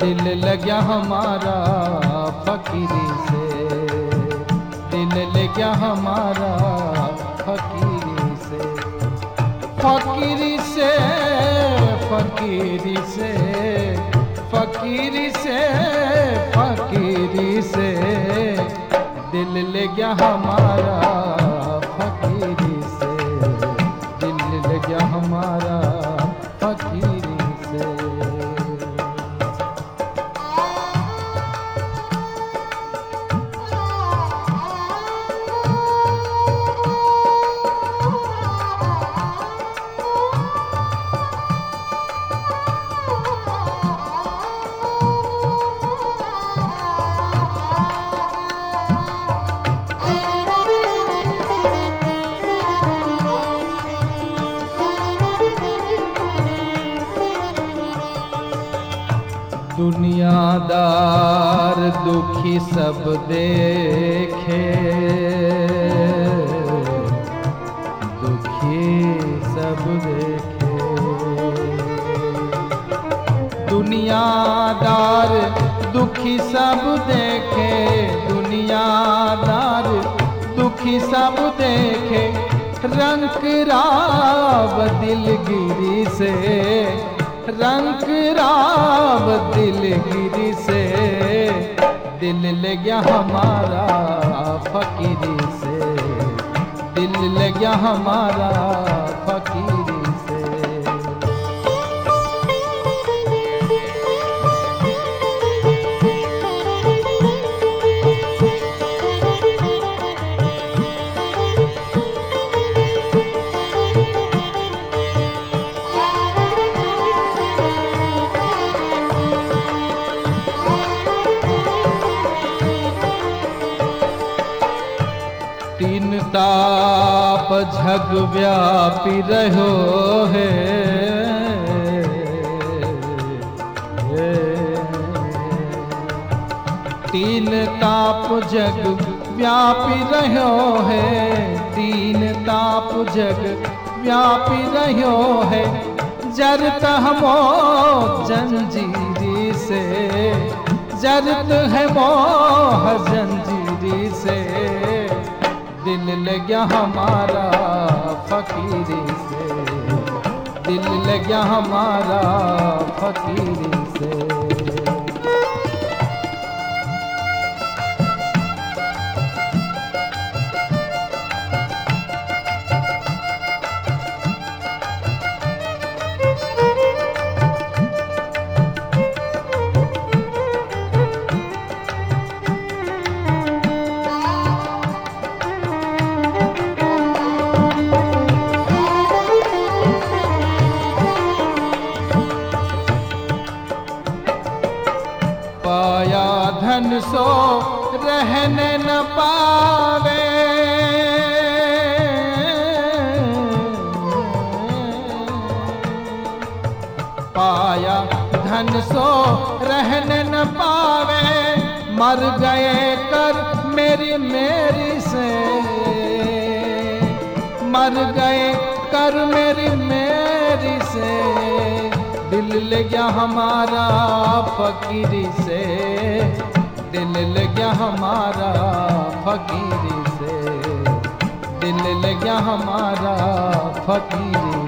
दिल लग्या हमारा फकीरी से। दिल लग्या हमारा फकीरी से। फकीरी से फकीरी से। फकीरी से फकीरी से। दिल ले गया हमारा दुनियादार दुखी सब देखे। दुखी सब देखे। दुनियादार दुखी सब देखे। दुनियादार दुखी सब देखे। रंग राव दिलगिरी से रंग राव दिलगिरी से दिल ले गया हमारा फकीरी से। दिल ले गया हमारा तीन ताप झग व्यापी रहो है। तीन ताप जग व्यापी रहो है। तीन ताप जग व्यापी रहो है। जरत हमो जंजीरी से। जरत है मोह जंजीरी से। दिल लग्या हमारा फकीरी से। दिल लग्या हमारा फकीरी से। पाया धन सो रहने न पावे। पाया धन सो रहने न पावे। मर गए कर मेरी मेरी से। मर गए कर मेरी मेरी से। दिल ले गया हमारा फकीरी से। दिल ले गया हमारा फकीरी से। दिल ले गया हमारा फकीरी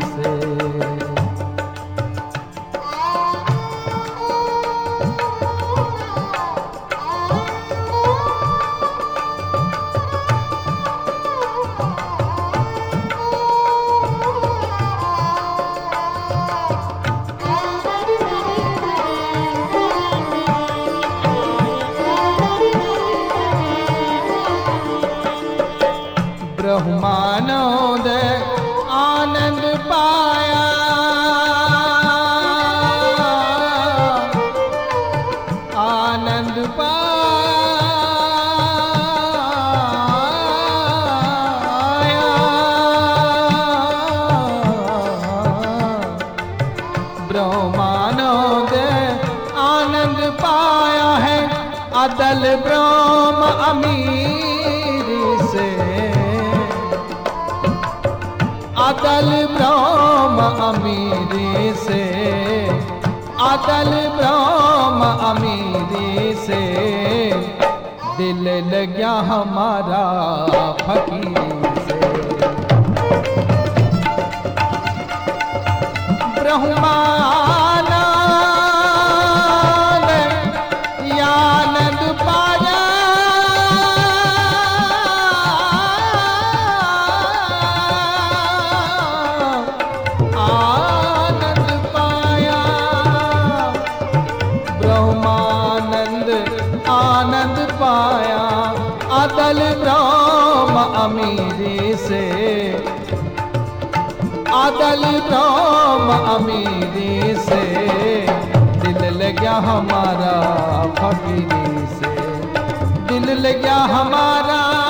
पाया। आनंद पाया ब्रह्मानंद आनंद पाया है अदल ब्रह्म अमीर से। अदल ब्रह्म अमीरी से अटल ब्रह्म अमीरी से दिल लग्या हमारा फकीर से। ब्रह्मानंद अमीरी से। आदल राम अमीरी से। दिल लग्या हमारा फकीरी से। दिल लग्या हमारा